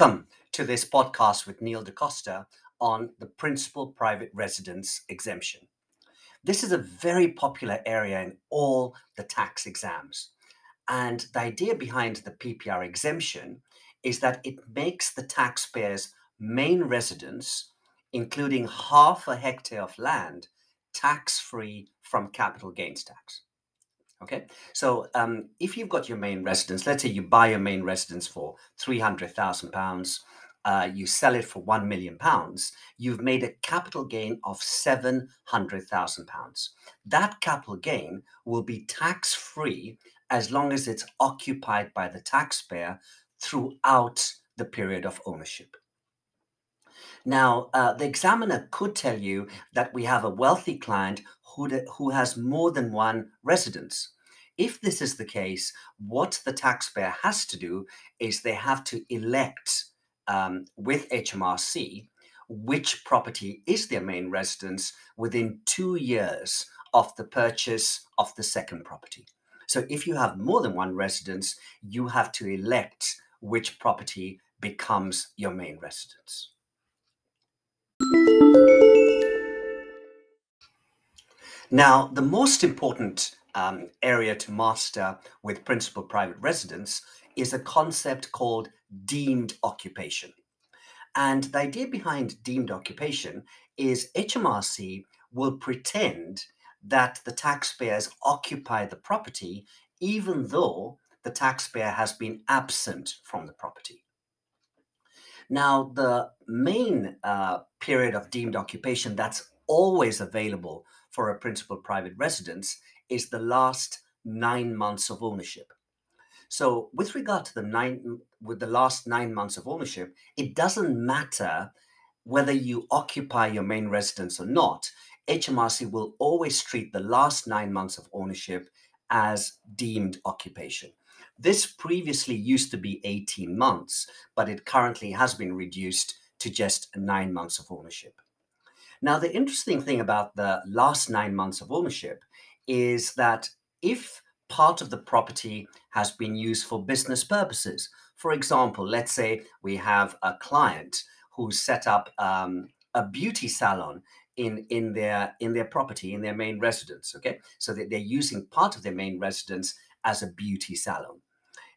Welcome to this podcast with Neil DaCosta on the principal private residence exemption. This is a very popular area in all the tax exams. And the idea behind the PPR exemption is that it makes the taxpayer's main residence, including half a hectare of land, tax free from capital gains tax. Okay, so um, if you've got your main residence, let's say you buy your main residence for three hundred thousand pounds, uh, you sell it for one million pounds, you've made a capital gain of seven hundred thousand pounds. That capital gain will be tax free as long as it's occupied by the taxpayer throughout the period of ownership. Now, uh, the examiner could tell you that we have a wealthy client who, who has more than one residence. If this is the case, what the taxpayer has to do is they have to elect um, with HMRC which property is their main residence within two years of the purchase of the second property. So if you have more than one residence, you have to elect which property becomes your main residence. Now, the most important um, area to master with principal private residence is a concept called deemed occupation. And the idea behind deemed occupation is HMRC will pretend that the taxpayers occupy the property even though the taxpayer has been absent from the property. Now, the main uh, period of deemed occupation that's always available for a principal private residence is the last nine months of ownership. So, with regard to the nine, with the last nine months of ownership, it doesn't matter whether you occupy your main residence or not. HMRC will always treat the last nine months of ownership as deemed occupation. This previously used to be 18 months, but it currently has been reduced to just nine months of ownership. Now, the interesting thing about the last nine months of ownership is that if part of the property has been used for business purposes, for example, let's say we have a client who set up um, a beauty salon in in their in their property in their main residence okay? So that they're using part of their main residence as a beauty salon.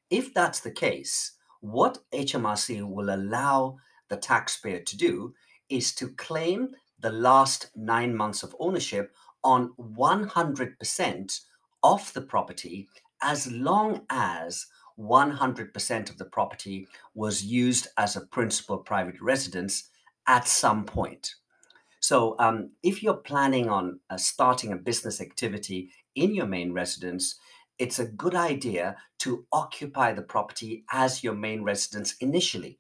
If that's the case what hmrc will allow the taxpayer to do is to claim the last nine months of ownership on 100% of the property as long as 100% of the property was used as a principal private residence at some point. So, um, if you're planning on uh, starting a business activity in your main residence, it's a good idea to occupy the property as your main residence initially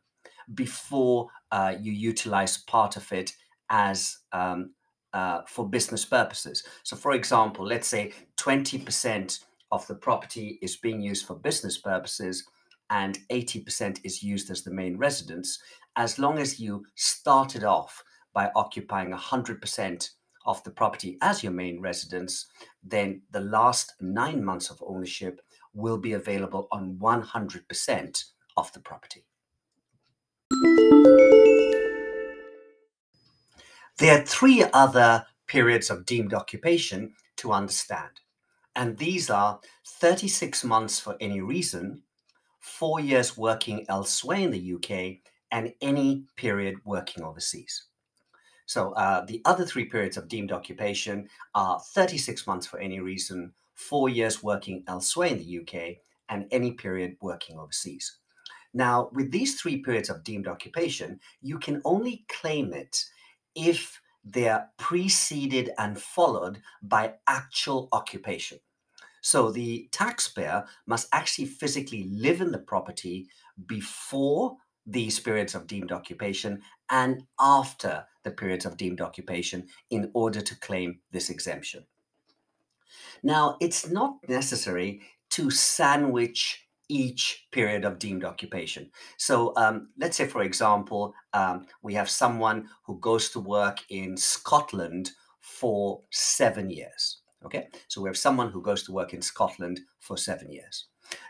before uh, you utilize part of it as um, uh, for business purposes. So, for example, let's say 20% of the property is being used for business purposes and 80% is used as the main residence. As long as you started off by occupying 100% of the property as your main residence, then the last nine months of ownership will be available on 100% of the property. There are three other periods of deemed occupation to understand, and these are 36 months for any reason, four years working elsewhere in the UK, and any period working overseas. So uh, the other three periods of deemed occupation are 36 months for any reason, four years working elsewhere in the UK, and any period working overseas. Now, with these three periods of deemed occupation, you can only claim it if they're preceded and followed by actual occupation. So the taxpayer must actually physically live in the property before these periods of deemed occupation and after the periods of deemed occupation in order to claim this exemption. Now, it's not necessary to sandwich each period of deemed occupation. So um, let's say, for example, um, we have someone who goes to work in Scotland for seven years. Okay, so we have someone who goes to work in Scotland for seven years.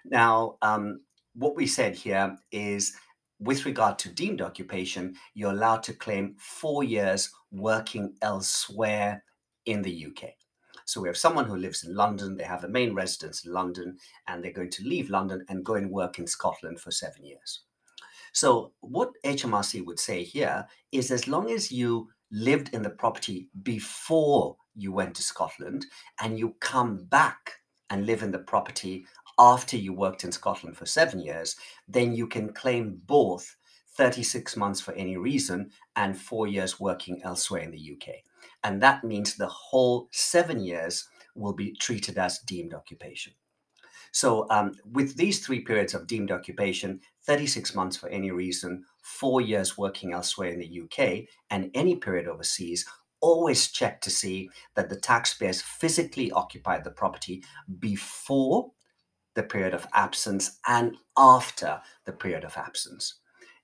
Now, um, what we said here is with regard to deemed occupation, you're allowed to claim four years working elsewhere in the UK. So we have someone who lives in London, they have a main residence in London, and they're going to leave London and go and work in Scotland for seven years. So what HMRC would say here is as long as you lived in the property before you went to Scotland and you come back and live in the property after you worked in Scotland for seven years, then you can claim both 36 months for any reason and four years working elsewhere in the UK. And that means the whole seven years will be treated as deemed occupation. So, um, with these three periods of deemed occupation, 36 months for any reason, four years working elsewhere in the UK, and any period overseas, always check to see that the taxpayers physically occupied the property before the period of absence and after the period of absence.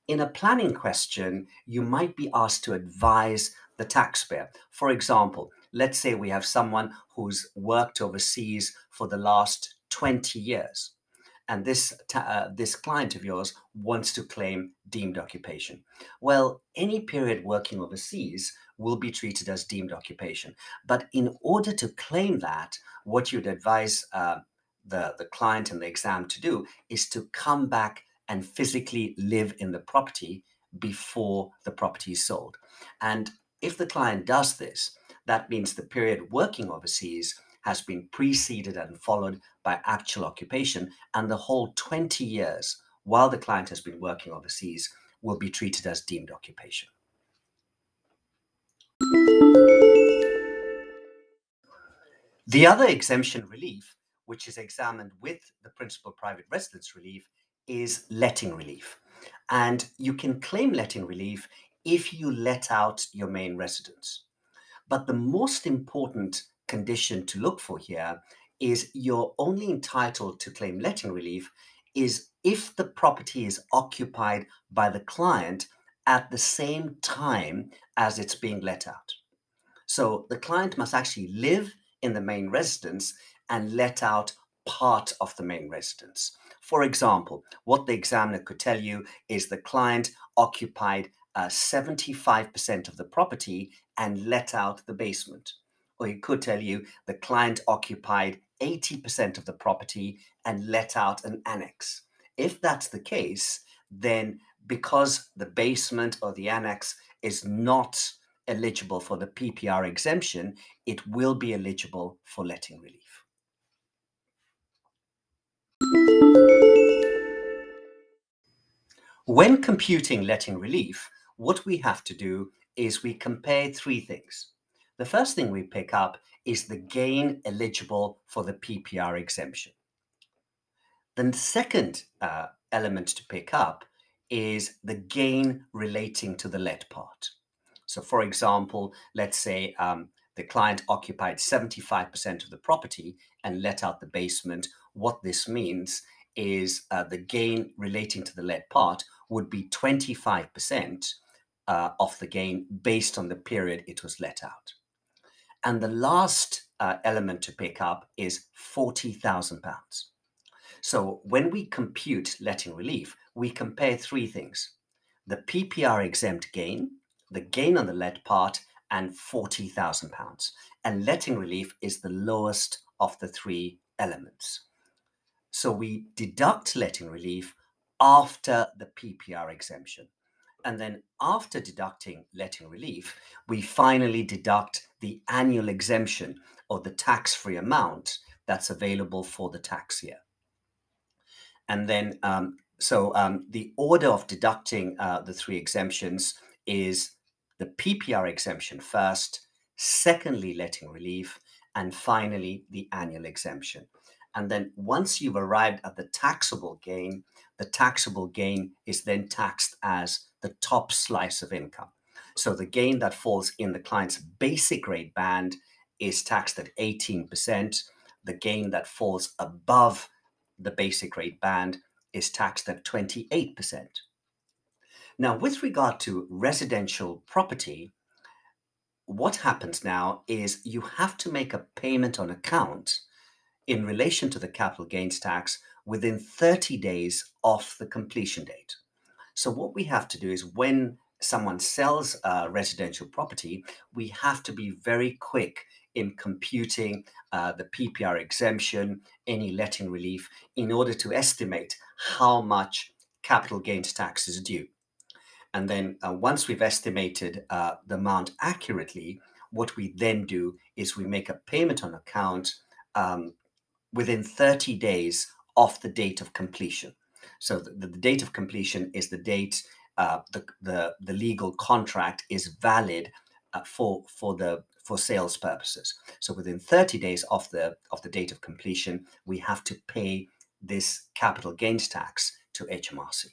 In a planning question, you might be asked to advise the taxpayer. For example, let's say we have someone who's worked overseas for the last 20 years and this uh, this client of yours wants to claim deemed occupation. Well, any period working overseas will be treated as deemed occupation. But in order to claim that, what you'd advise uh, the, the client and the exam to do is to come back and physically live in the property before the property is sold. And if the client does this, that means the period working overseas has been preceded and followed by actual occupation, and the whole 20 years while the client has been working overseas will be treated as deemed occupation. The other exemption relief which is examined with the principal private residence relief, is letting relief. And you can claim letting relief if you let out your main residence. But the most important condition to look for here is you're only entitled to claim letting relief is if the property is occupied by the client at the same time as it's being let out. So the client must actually live in the main residence and let out part of the main residence. For example, what the examiner could tell you is the client occupied uh, 75% of the property and let out the basement. Or he could tell you the client occupied 80% of the property and let out an annex. If that's the case, then because the basement or the annex is not eligible for the PPR exemption, it will be eligible for letting relief. When computing letting relief, what we have to do is we compare three things. The first thing we pick up is the gain eligible for the PPR exemption. Then the second uh, element to pick up is the gain relating to the let part. So, for example, let's say um, the client occupied 75% of the property and let out the basement. What this means is uh, the gain relating to the let part would be 25% uh, of the gain based on the period it was let out. And the last uh, element to pick up is £40,000. So when we compute letting relief, we compare three things the PPR exempt gain, the gain on the let part, and £40,000. And letting relief is the lowest of the three elements. So we deduct letting relief after the PPR exemption. And then after deducting letting relief, we finally deduct the annual exemption or the tax free amount that's available for the tax year. And then, um, so um, the order of deducting uh, the three exemptions is the PPR exemption first, secondly, letting relief, and finally, the annual exemption. And then once you've arrived at the taxable gain, the taxable gain is then taxed as the top slice of income. So the gain that falls in the client's basic rate band is taxed at 18%. The gain that falls above the basic rate band is taxed at 28%. Now, with regard to residential property, what happens now is you have to make a payment on account in relation to the capital gains tax within 30 days of the completion date. So, what we have to do is when someone sells a residential property, we have to be very quick in computing uh, the PPR exemption, any letting relief, in order to estimate how much capital gains tax is due. And then uh, once we've estimated uh, the amount accurately, what we then do is we make a payment on account um, within 30 days of the date of completion. So the, the date of completion is the date uh, the, the, the legal contract is valid uh, for, for, the, for sales purposes. So within 30 days of the, of the date of completion, we have to pay this capital gains tax to HMRC.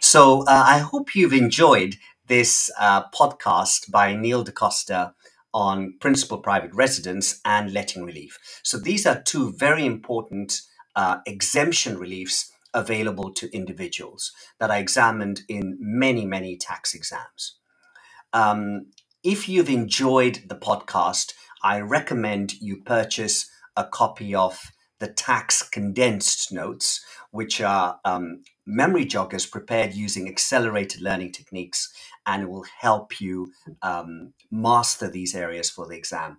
So uh, I hope you've enjoyed this uh, podcast by Neil DaCosta on principal private residence and letting relief. So these are two very important uh, exemption reliefs available to individuals that I examined in many, many tax exams. Um, if you've enjoyed the podcast, I recommend you purchase a copy of the tax condensed notes, which are um, memory joggers prepared using accelerated learning techniques and will help you um, master these areas for the exam.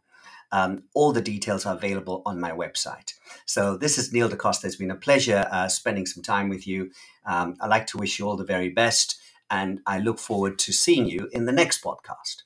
Um, all the details are available on my website. So this is Neil DaCosta. It's been a pleasure uh, spending some time with you. Um, I'd like to wish you all the very best, and I look forward to seeing you in the next podcast.